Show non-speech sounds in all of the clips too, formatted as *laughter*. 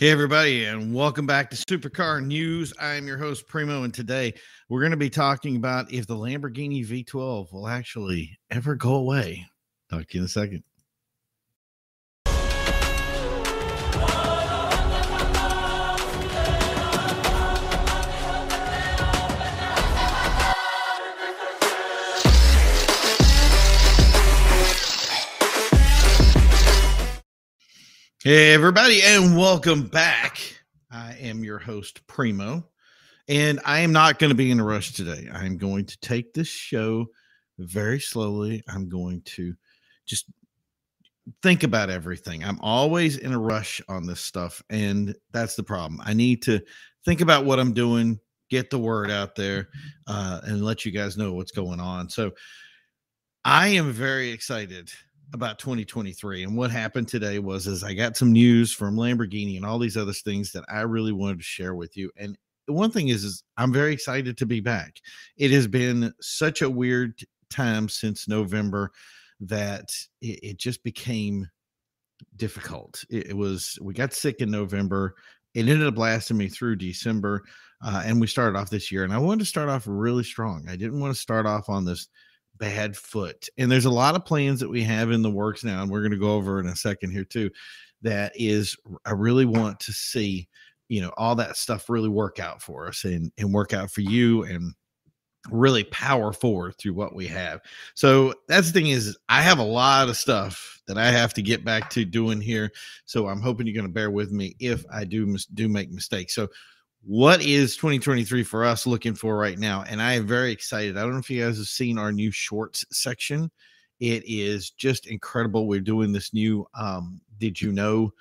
Hey, everybody, and welcome back to Supercar News. I am your host, Primo, and today we're going to be talking about if the Lamborghini V12 will actually ever go away. Talk to you in a second. Hey, everybody, and welcome back. I am your host, Primo, and I am not going to be in a rush today. I'm going to take this show very slowly. I'm going to just think about everything. I'm always in a rush on this stuff, and that's the problem. I need to think about what I'm doing, get the word out there, uh, and let you guys know what's going on. So, I am very excited about 2023 and what happened today was is i got some news from lamborghini and all these other things that i really wanted to share with you and one thing is is i'm very excited to be back. It has been such a weird time since november that it, it just became difficult. It, it, was we got sick in november. It ended up lasting me through december uh, and we started off this year and i wanted to start off really strong. I didn't want to start off on this bad foot. And there's a lot of plans that we have in the works now, and we're going to go over in a second here too. That is, I really want to see, you know, all that stuff really work out for us and and work out for you and really power forward through what we have. So that's the thing is I have a lot of stuff that I have to get back to doing here. So I'm hoping you're going to bear with me if I do do make mistakes. So what is 2023 for us looking for right now? And I am very excited. I don't know if you guys have seen our new shorts section. It is just incredible. We're doing this new um, did you know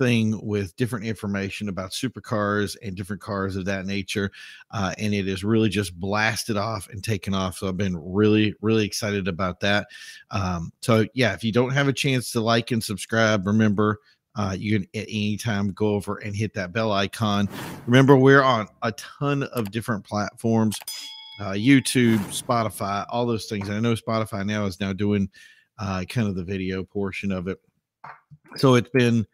thing with different information about supercars and different cars of that nature. Uh, and it is really just blasted off and taken off. So I've been really, really excited about that. Um, so, yeah, if you don't have a chance to like and subscribe, remember uh, you can at any time go over and hit that bell icon. Remember, we're on a ton of different platforms uh, YouTube, Spotify, all those things. I know Spotify now is now doing uh, kind of the video portion of it. So it's been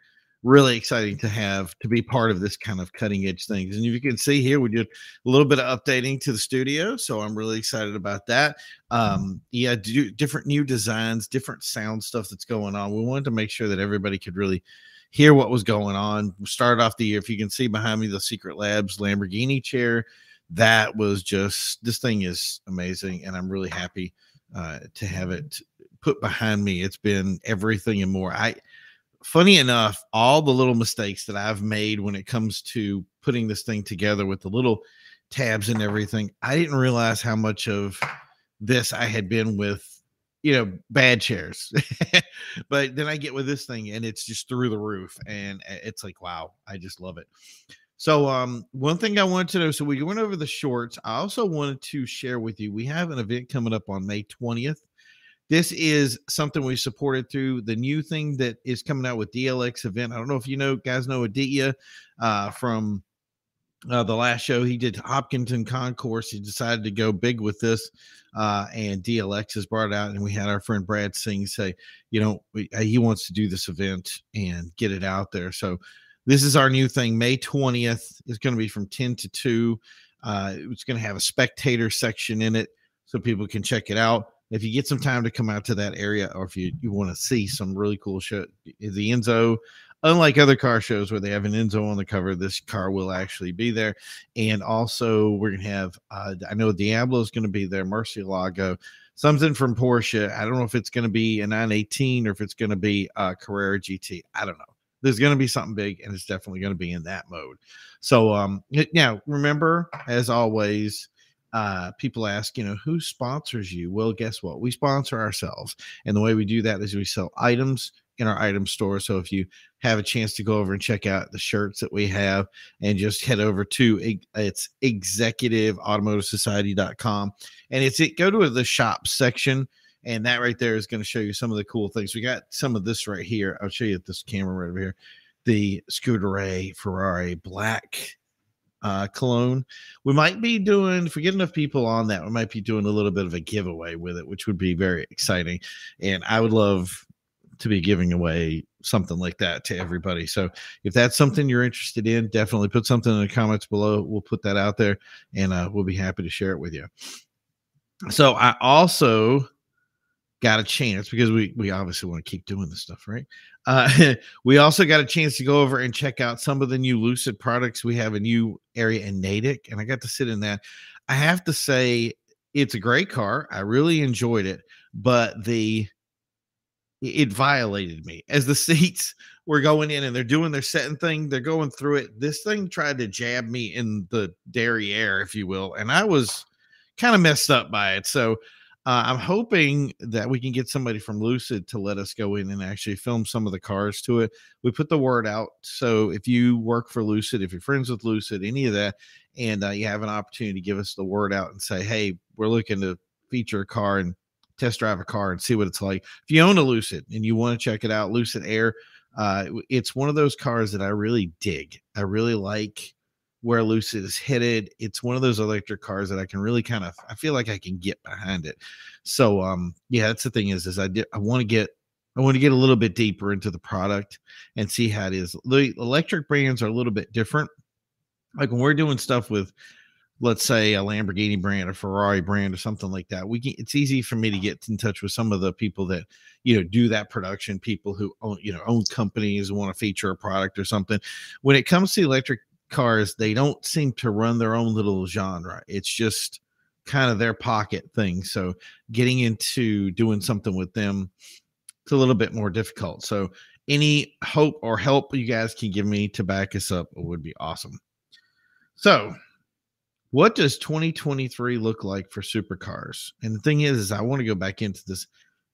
really exciting to have to be part of this kind of cutting edge things. And if you can see here, we did a little bit of updating to the studio. So I'm really excited about that. Um, yeah, do different new designs, different sound stuff that's going on. We wanted to make sure that everybody could really hear what was going on. We started off the year, if you can see behind me, the Secret Labs Lamborghini chair. That was just this thing is amazing, and I'm really happy uh, to have it put behind me. It's been everything and more. I funny enough, all the little mistakes that I've made when it comes to putting this thing together with the little tabs and everything, I didn't realize how much of this I had been with, you know, bad chairs. *laughs* but then I get with this thing and it's just through the roof. And it's like, wow, I just love it. So, um, one thing I wanted to know so we went over the shorts. I also wanted to share with you we have an event coming up on May 20th this is something we supported through the new thing that is coming out with DLX event. I don't know if you know, guys know Aditya uh, from uh, the last show he did Hopkinton Concours. He decided to go big with this, uh, and DLX has brought it out. And we had our friend Brad Singh say, you know, we, uh, he wants to do this event and get it out there. So this is our new thing. May 20th is going to be from 10 to 2. Uh, it's going to have a spectator section in it so people can check it out if you get some time to come out to that area or if you, you want to see some really cool show the enzo unlike other car shows where they have an enzo on the cover this car will actually be there. And also we're gonna have uh, i know diablo is gonna be there murcielago something from porsche. I don't know if it's gonna be a 918 or if it's gonna be a carrera gt i don't know. There's going to be something big and it's definitely going to be in that mode. So um now remember as always uh, people ask, you know, who sponsors you? Well, guess what? We sponsor ourselves. And the way we do that is we sell items in our item store. So if you have a chance to go over and check out the shirts that we have and just head over to it's executiveautomotivesociety.com and it's it go to the shop section and that right there is going to show you some of the cool things. We got some of this right here. I'll show you this camera right over here. The Scuderia Ferrari black uh, cologne. We might be doing, if we get enough people on that, we might be doing a little bit of a giveaway with it, which would be very exciting. And I would love to be giving away something like that to everybody. So if that's something you're interested in, definitely put something in the comments below. We'll put that out there and uh, we'll be happy to share it with you. So I also got a chance because we we obviously want to keep doing this stuff, right? Uh, *laughs* we also got a chance to go over and check out some of the new Lucid products. We have a new area in Natick, and I got to sit in that. I have to say, it's a great car. I really enjoyed it, but the it violated me as the *laughs* seats were going in and they're doing their setting thing. They're going through it. This thing tried to jab me in the derriere, if you will, and I was kind of messed up by it. So uh, I'm hoping that we can get somebody from Lucid to let us go in and actually film some of the cars to it. We put the word out. So if you work for Lucid, if you're friends with Lucid, any of that, and uh, you have an opportunity to give us the word out and say, hey, we're looking to feature a car and test drive a car and see what it's like. If you own a Lucid and you want to check it out, Lucid Air, uh, it's one of those cars that I really dig. I really like where Lucid is headed. It's one of those electric cars that I can really kind of I feel like I can get behind it. So um yeah, that's the thing is is I did I want to get I want to get a little bit deeper into the product and see how it is. The electric brands are a little bit different. Like when we're doing stuff with let's say a Lamborghini brand, a Ferrari brand, or something like that, we can. It's easy for me to get in touch with some of the people that you know do that production, people who own you know own companies want to feature a product or something. When it comes to electric cars, they don't seem to run their own little genre. It's just kind of their pocket thing. So getting into doing something with them, it's a little bit more difficult. So any hope or help you guys can give me to back us up would be awesome. So what does 2023 look like for supercars? And the thing is, is I want to go back into this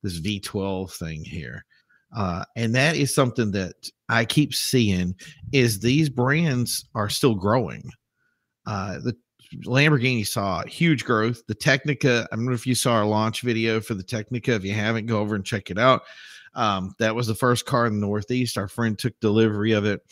this V12 thing here. Uh, and that is something that I keep seeing is these brands are still growing. Uh, the Lamborghini saw huge growth. The Tecnica, I don't know if you saw our launch video for the Tecnica. If you haven't, go over and check it out. Um, that was the first car in the Northeast. Our friend took delivery of it.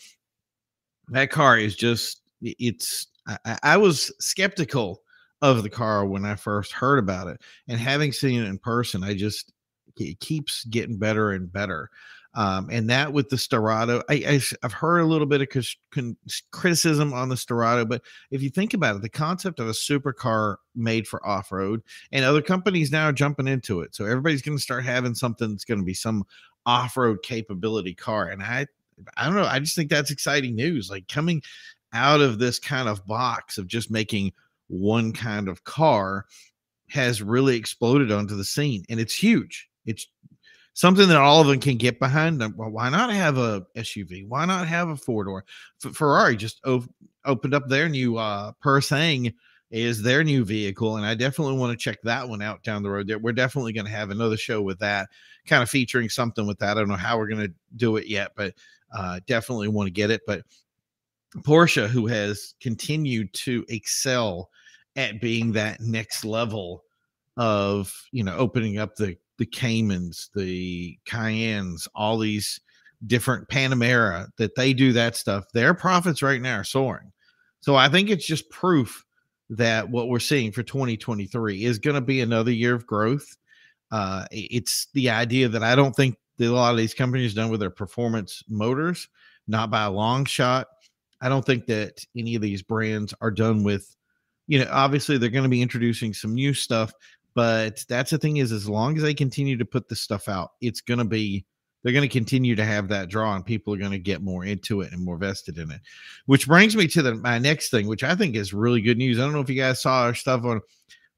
That car is just, it's I, I was skeptical of the car when I first heard about it, and having seen it in person, I just it keeps getting better and better. Um, and that with the Sterrato, I, have heard a little bit of con- criticism on the Sterrato, but if you think about it, the concept of a supercar made for off road, and other companies now are jumping into it. So everybody's going to start having something that's going to be some off road capability car. And I, I don't know, I just think that's exciting news. Like coming out of this kind of box of just making one kind of car has really exploded onto the scene and it's huge it's something that all of them can get behind well, why not have a suv why not have a four door? F- ferrari just opened up their new uh Purosangue is their new vehicle and i definitely want to check that one out down the road. We're definitely going to have another show with that kind of featuring something with that. I don't know how we're going to do it yet but uh definitely want to get it. But Porsche, who has continued to excel at being that next level of you know opening up the the Caymans, the Cayennes, all these different Panamera that they do that stuff. Their profits right now are soaring. So I think it's just proof that what we're seeing for 2023 is going to be another year of growth. Uh, it's the idea that I don't think that a lot of these companies done with their performance motors, not by a long shot. I don't think that any of these brands are done with, you know, obviously they're going to be introducing some new stuff, but that's the thing is as long as they continue to put this stuff out, it's going to be they're going to continue to have that draw and people are going to get more into it and more vested in it. Which brings me to the my next thing, which I think is really good news. I don't know if you guys saw our stuff on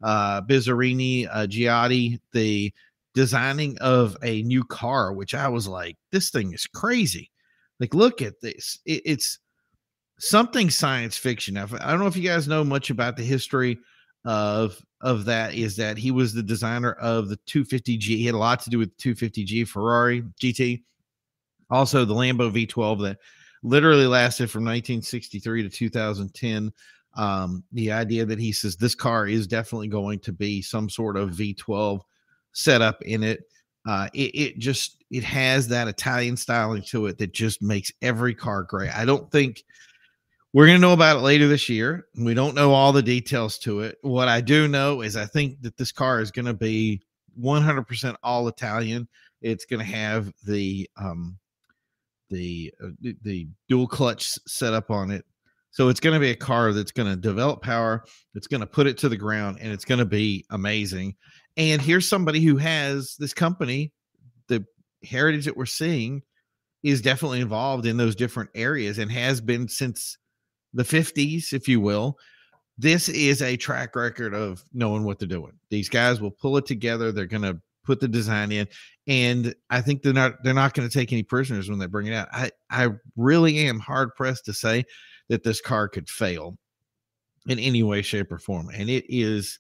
uh Bizzarrini, uh Giotto, the designing of a new car, which I was like, this thing is crazy. Like, look at this. It, it's something science fiction. I don't know if you guys know much about the history of of that. Is that he was the designer of the 250G? He had a lot to do with 250G Ferrari GT, also the Lambo V12 that literally lasted from 1963 to 2010. Um, the idea that he says this car is definitely going to be some sort of V12 setup in it. Uh, it, it just it has that Italian styling to it that just makes every car great. I don't think we're going to know about it later this year. We don't know all the details to it. What I do know is I think that this car is going to be 100% all Italian. It's going to have the um, the, uh, the dual clutch setup on it. So it's going to be a car that's going to develop power. It's going to put it to the ground, and it's going to be amazing. And here's somebody who has this company, the heritage that we're seeing is definitely involved in those different areas and has been since the 50s, if you will. This is a track record of knowing what they're doing. These guys will pull it together. They're going to put the design in, and I think they're not they're not going to take any prisoners when they bring it out. I I really am hard pressed to say that this car could fail in any way, shape, or form, and it is.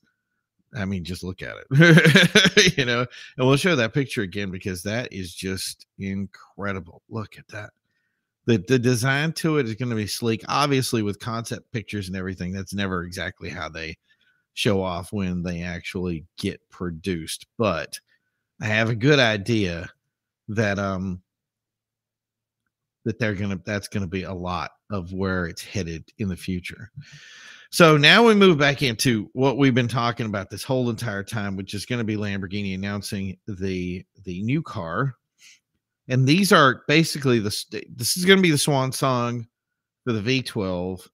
I mean, just look at it, *laughs* you know, and we'll show that picture again because that is just incredible. Look at that the the design to it is going to be sleek obviously with concept pictures and everything that's never exactly how they show off when they actually get produced but i have a good idea that um that they're gonna that's gonna be a lot of where it's headed in the future. So now we move back into what we've been talking about this whole entire time which is going to be lamborghini announcing the the new car and these are basically the this is going to be the swan song for the V12.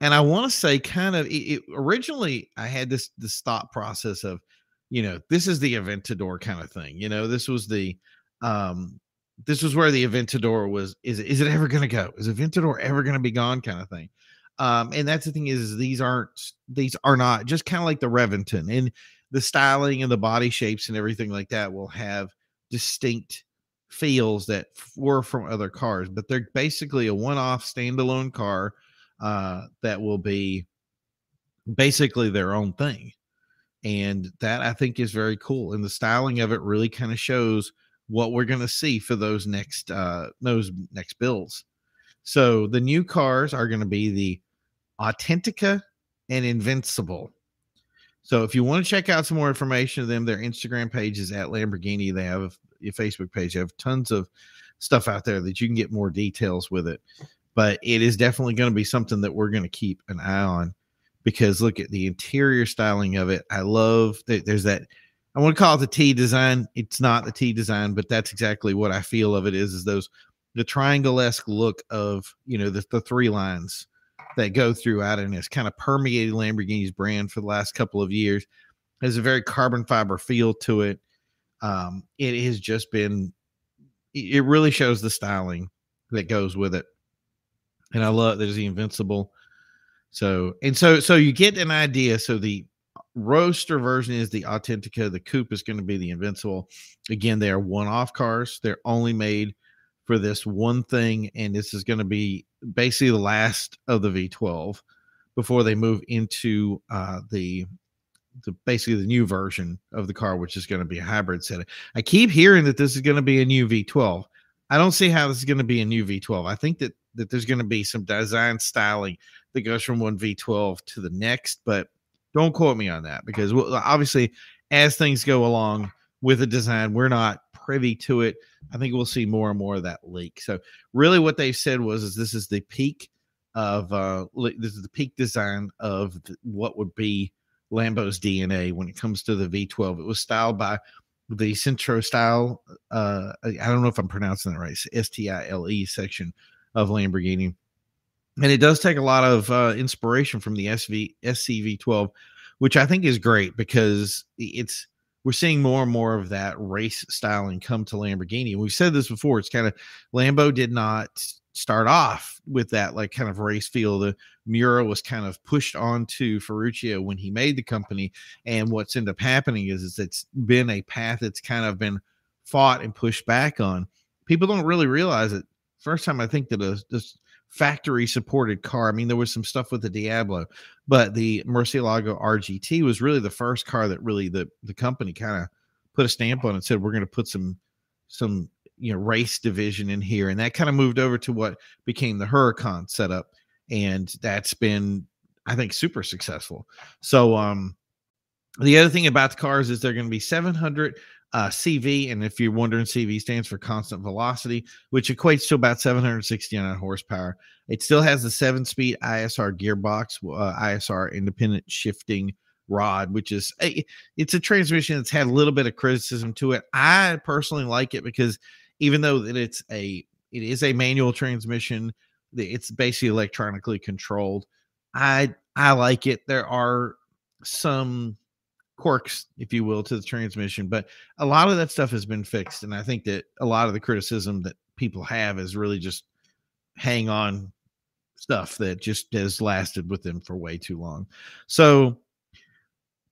And I want to say, kind of, it, it, originally I had this this thought process of, you know, this is the Aventador kind of thing. You know, this was the um this was where the Aventador was. Is it is it ever going to go? Is Aventador ever going to be gone? Kind of thing. Um, and that's the thing is, is these aren't these are not just kind of like the Reventon and the styling and the body shapes and everything like that will have distinct feels that were from other cars, but they're basically a one-off standalone car uh, that will be basically their own thing. And that I think is very cool. And the styling of it really kind of shows what we're going to see for those next uh those next builds. So the new cars are going to be the Autentica and Invencible. So if you want to check out some more information of them, their Instagram page is at Lamborghini. They have your Facebook page. You have tons of stuff out there that you can get more details with it. But it is definitely going to be something that we're going to keep an eye on because look at the interior styling of it. I love that there's that I want to call it the T design. It's not the T design, but that's exactly what I feel of it is is those the triangle-esque look of you know the, the three lines that go throughout and it's kind of permeated Lamborghini's brand for the last couple of years. Has a very carbon fiber feel to it um, it has just been it really shows the styling that goes with it. And i love there's the invencible. So and so so you get an idea. So the roadster version is the autentica. The coupe is going to be the invencible. Again they are one-off cars. They're only made for this one thing and this is going to be basically the last of the v12 before they move into uh, the the basically the new version of the car, which is going to be a hybrid setting. I keep hearing that this is going to be a new V12. I don't see how this is going to be a new V12. I think that that there's going to be some design styling that goes from one V12 to the next, but don't quote me on that because obviously, as things go along with the design, we're not privy to it. I think we'll see more and more of that leak. So, really, what they said was, is this is the peak of uh, this is the peak design of what would be Lambo's DNA when it comes to the V12. It was styled by the Centro Stile. Uh, I don't know if I'm pronouncing that right. S T I L E section of Lamborghini, and it does take a lot of uh, inspiration from the SV SCV12, which I think is great because it's we're seeing more and more of that race styling come to Lamborghini. And we've said this before. It's kind of Lambo did not start off with that like kind of race feel. The Miura was kind of pushed onto Ferruccio when he made the company. And what's ended up happening is, is it's been a path that's kind of been fought and pushed back on. People don't really realize it. First time I think that a this factory supported car. I mean, there was some stuff with the Diablo, but the Murcielago RGT was really the first car that really the the company kind of put a stamp on and said we're going to put some some you know race division in here, and that kind of moved over to what became the Huracan setup, and that's been I think super successful. So um the other thing about the cars is they're going to be 700 uh, CV, and if you're wondering, CV stands for constant velocity, which equates to about 769 horsepower. It still has the seven-speed ISR gearbox, uh, ISR independent shifting rod, which is a, it's a transmission that's had a little bit of criticism to it. I personally like it because even though that it's a it is a manual transmission, it's basically electronically controlled. I I like it. There are some quirks, if you will, to the transmission, but a lot of that stuff has been fixed. And I think that a lot of the criticism that people have is really just hang on stuff that just has lasted with them for way too long. So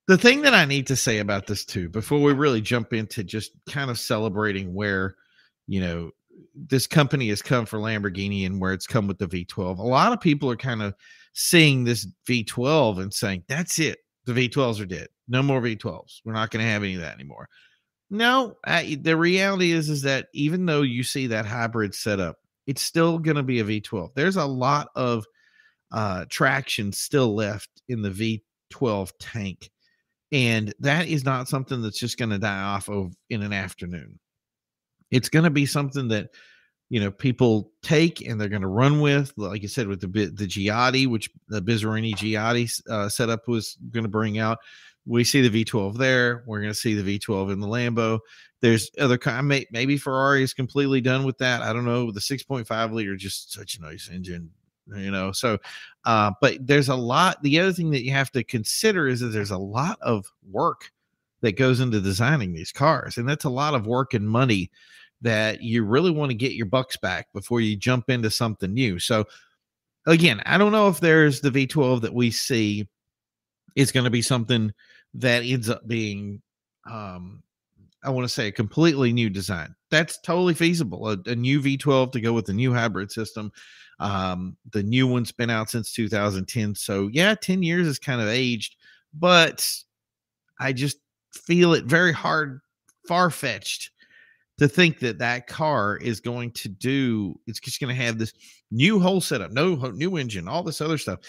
the thing that I need to say about this too, before we really jump into just kind of celebrating where, you know, this company has come for Lamborghini and where it's come with the V12. A lot of people are kind of seeing this V12 and saying, that's it. The V12s are dead. No more V12s. We're not going to have any of that anymore. No, I, the reality is is that even though you see that hybrid setup, it's still going to be a V12. There's a lot of uh, traction still left in the V12 tank, and that is not something that's just going to die off of in an afternoon. It's going to be something that you know people take and they're going to run with like you said with the the Giotto which the Bizzarrini Giotto uh, setup was going to bring out we see the V12 there. We're going to see the V12 in the Lambo. There's other kind. Maybe Ferrari is completely done with that. I don't know. The 6.5 liter just such a nice engine, you know. So, uh, but there's a lot. The other thing that you have to consider is that there's a lot of work that goes into designing these cars, and that's a lot of work and money that you really want to get your bucks back before you jump into something new. So, again, I don't know if there's the V12 that we see is going to be something that ends up being um I want to say a completely new design. That's totally feasible. A, a, new V12 to go with the new hybrid system. Um, the new one's been out since 2010. So yeah, 10 years is kind of aged, but I just feel it very hard, far fetched to think that that car is going to do. It's just going to have this new whole setup, no new engine, all this other stuff,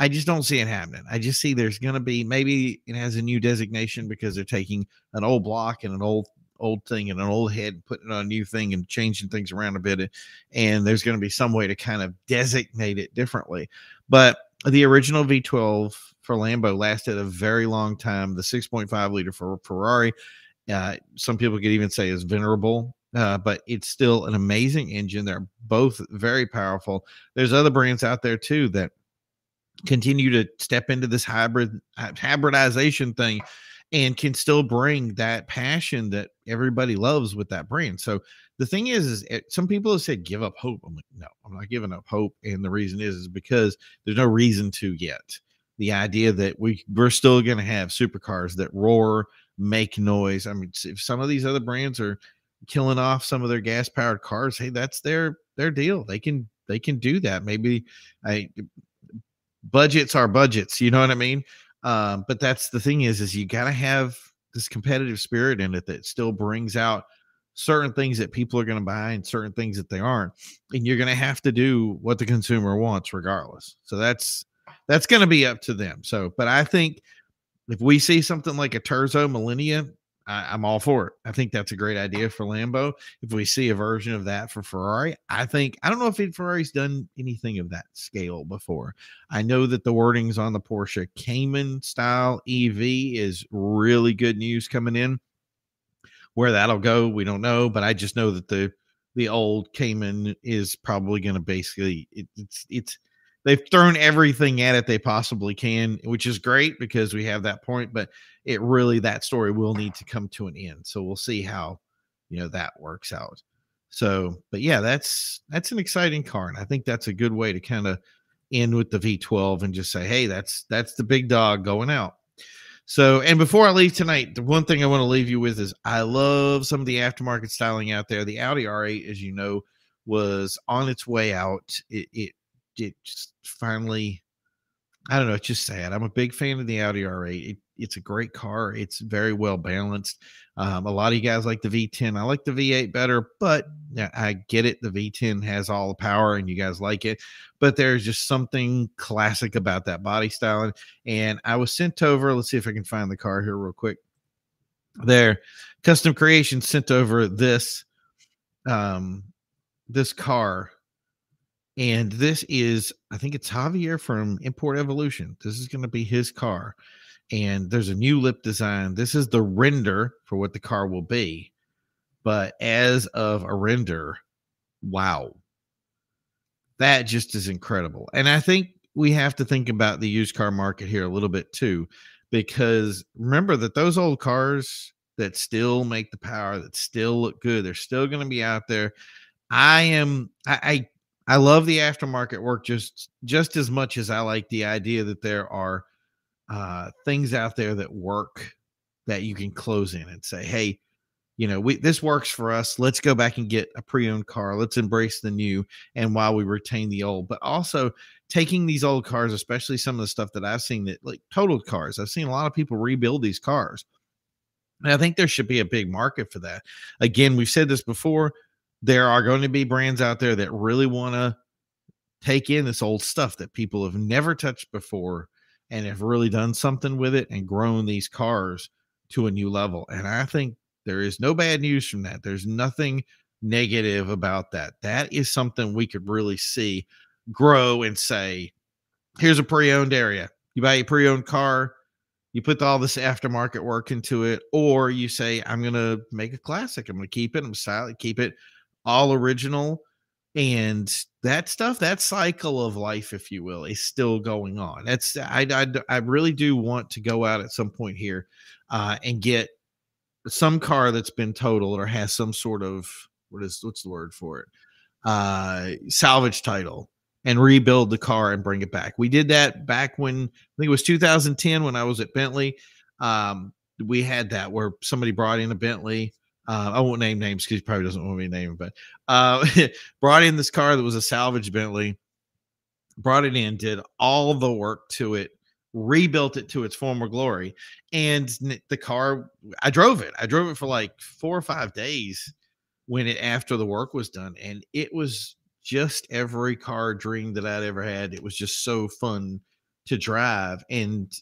I just don't see it happening. I just see there's going to be maybe it has a new designation because they're taking an old block and an old old thing and an old head and putting on a new thing and changing things around a bit and there's going to be some way to kind of designate it differently but the original v12 for lambo lasted a very long time the 6.5 liter for ferrari uh, some people could even say is venerable uh, but it's still an amazing engine they're both very powerful there's other brands out there too that continue to step into this hybrid hybridization thing and can still bring that passion that everybody loves with that brand. So the thing is, is it, some people have said give up hope. I'm like, no, I'm not giving up hope. And the reason is, is because there's no reason to yet. The idea that we we're still going to have supercars that roar, make noise. I mean, if some of these other brands are killing off some of their gas powered cars, hey, that's their their deal. They can they can do that. Maybe I budgets are budgets you know what i mean um, but that's the thing is is you got to have this competitive spirit in it that still brings out certain things that people are going to buy and certain things that they aren't and you're going to have to do what the consumer wants regardless so that's that's going to be up to them so but i think if we see something like a terzo millennio I, am all for it. I think that's a great idea for Lambo. If we see a version of that for Ferrari, I think I don't know if Ferrari's done anything of that scale before. I know that the wordings on the Porsche Cayman style EV is really good news coming in. Where that'll go, we don't know, but I just know that the the old Cayman is probably going to basically it, it's it's they've thrown everything at it they possibly can, which is great because we have that point. But it really that story will need to come to an end. So we'll see how you know that works out. So, but yeah, that's that's an exciting car, and I think that's a good way to kind of end with the V12 and just say, hey, that's that's the big dog going out. So, and before I leave tonight, the one thing I want to leave you with is I love some of the aftermarket styling out there. The Audi R8, as you know, was on its way out. It, it it just finally I don't know, it's just sad. I'm a big fan of the Audi R8. It, it's a great car. It's very well balanced. Um, a lot of you guys like the V10. I like the V8 better, but I get it. The V10 has all the power and you guys like it. But there's just something classic about that body styling. And I was sent over, let's see if I can find the car here real quick. There, custom creation sent over this um this car and this is, I think it's Javier from Import Evolution. This is going to be his car. and there's a new lip design. This is the render for what the car will be. But as of a render, wow. That just is incredible. And I think we have to think about the used car market here a little bit too, because remember that those old cars that still make the power, that still look good, they're still going to be out there. I am, I, I, I love the aftermarket work just just as much as I like the idea that there are uh, things out there that work that you can close in and say, hey, you know, we this works for us. Let's go back and get a pre-owned car. Let's embrace the new and while we retain the old. But also taking these old cars, especially some of the stuff that I've seen that like totaled cars. I've seen a lot of people rebuild these cars. And I think there should be a big market for that. Again, we've said this before. There are going to be brands out there that really want to take in this old stuff that people have never touched before and have really done something with it and grown these cars to a new level. And I think there is no bad news from that. There's nothing negative about that. That is something we could really see grow and say, here's a pre owned area. You buy a pre owned car, you put all this aftermarket work into it, or you say, I'm going to make a classic. I'm going to keep it. I'm silent, keep it all original and that stuff that cycle of life if you will is still going on. That's i i, I really do want to go out at some point here uh, and get some car that's been totaled or has some sort of what is what's the word for it? Uh salvage title and rebuild the car and bring it back. We did that back when i think it was 2010 when i was at bentley. Um we had that where somebody brought in a bentley uh, I won't name names because he probably doesn't want me to name him, but uh, *laughs* brought in this car that was a salvage Bentley, brought it in, did all the work to it, rebuilt it to its former glory. And the car, I drove it. I drove it for like four or five days when it after the work was done. And it was just every car dream that I'd ever had. It was just so fun to drive. And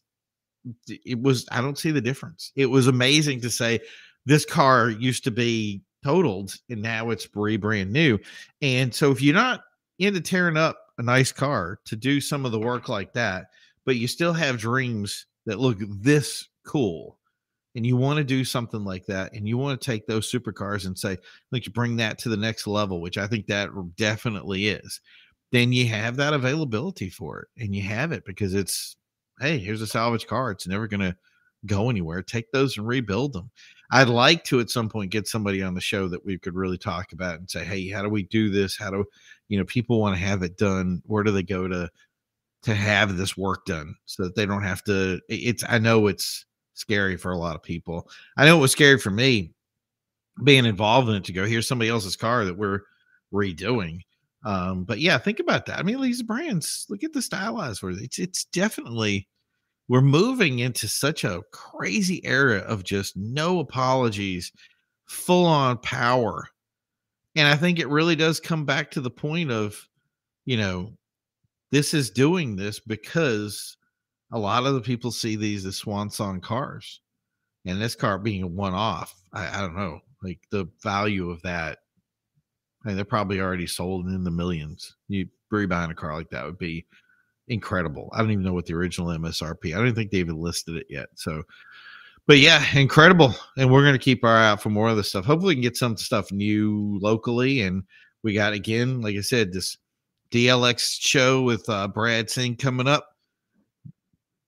it was, I don't see the difference. It was amazing to say, this car used to be totaled and now it's brand new. And so if you're not into tearing up a nice car to do some of the work like that, but you still have dreams that look this cool and you want to do something like that and you want to take those supercars and say like you bring that to the next level which i think that definitely is then you have that availability for it and you have it because it's hey here's a salvage car it's never going to go anywhere take those and rebuild them I'd like to at some point get somebody on the show that we could really talk about and say, hey, how do we do this? How do you know people want to have it done? Where do they go to to have this work done so that they don't have to? It's I know it's scary for a lot of people. I know it was scary for me being involved in it to go here's somebody else's car that we're redoing. Um, but yeah, think about that. I mean, these brands, look at the stylized for it's it's definitely we're moving into such a crazy era of just no apologies, full on power. And I think it really does come back to the point of, you know, this is doing this because a lot of the people see these as swan song cars. And this car being a one off, I, I don't know, like the value of that. I mean, they're probably already sold in the millions. You rebuying a car like that would be incredible. I don't even know what the original MSRP. I don't think they even listed it yet. So, but yeah, incredible. And we're going to keep our eye out for more of this stuff. Hopefully, we can get some stuff new locally. And we got again, like I said, this DLX show with uh, Brad Singh coming up.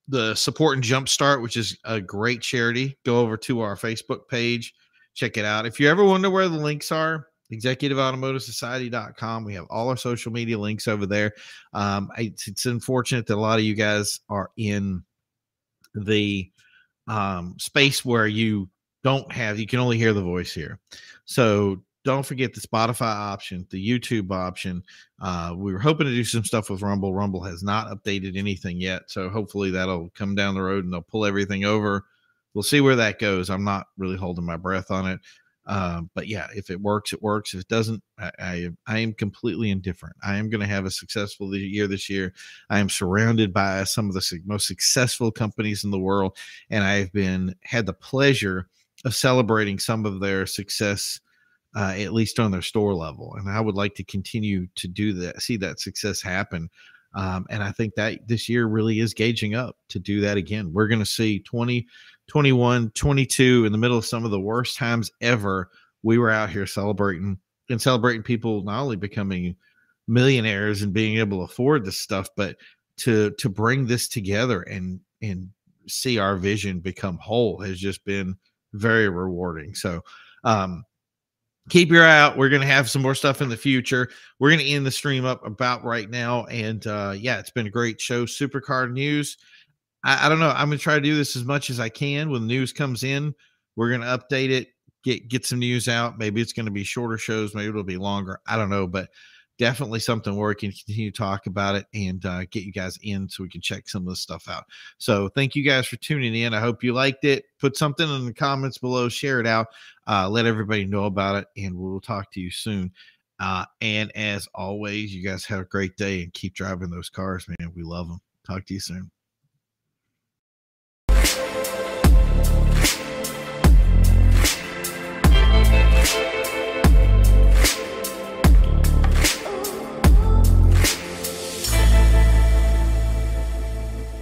The support and jumpstart, which is a great charity. Go over to our Facebook page, check it out. If you ever wonder where the links are, executiveautomotivesociety.com. We have all our social media links over there. Um, it's, it's, unfortunate that a lot of you guys are in the um, space where you don't have, you can only hear the voice here. So don't forget the Spotify option, the YouTube option. Uh, we were hoping to do some stuff with Rumble. Rumble has not updated anything yet. So hopefully that'll come down the road and they'll pull everything over. We'll see where that goes. I'm not really holding my breath on it. Um, but yeah, if it works, it works. If it doesn't, I, I, I am completely indifferent. I am going to have a successful year this year. I am surrounded by some of the most successful companies in the world, and I've been had the pleasure of celebrating some of their success, uh, at least on their store level. And I would like to continue to do that, see that success happen Um, and I think that this year really is gauging up to do that again. We're going to see 20, 21, 22 in the middle of some of the worst times ever. We were out here celebrating and celebrating people not only becoming millionaires and being able to afford this stuff, but to to bring this together and and see our vision become whole has just been very rewarding. So um keep your eye out. We're going to have some more stuff in the future. We're going to end the stream up about right now. And uh, yeah, it's been a great show. Supercar news. I, I don't know. I'm to try to do this as much as I can. When news comes in, we're to update it, get get some news out. Maybe it's to be shorter shows. Maybe it'll be longer. I don't know, but definitely something where we can continue to talk about it and uh, get you guys in so we can check some of this stuff out. So thank you guys for tuning in. I hope you liked it. Put something in the comments below, share it out, uh, let everybody know about it, and we'll talk to you soon. Uh, and as always, you guys have a great day and keep driving those cars, man. We love them. Talk to you soon. Bye.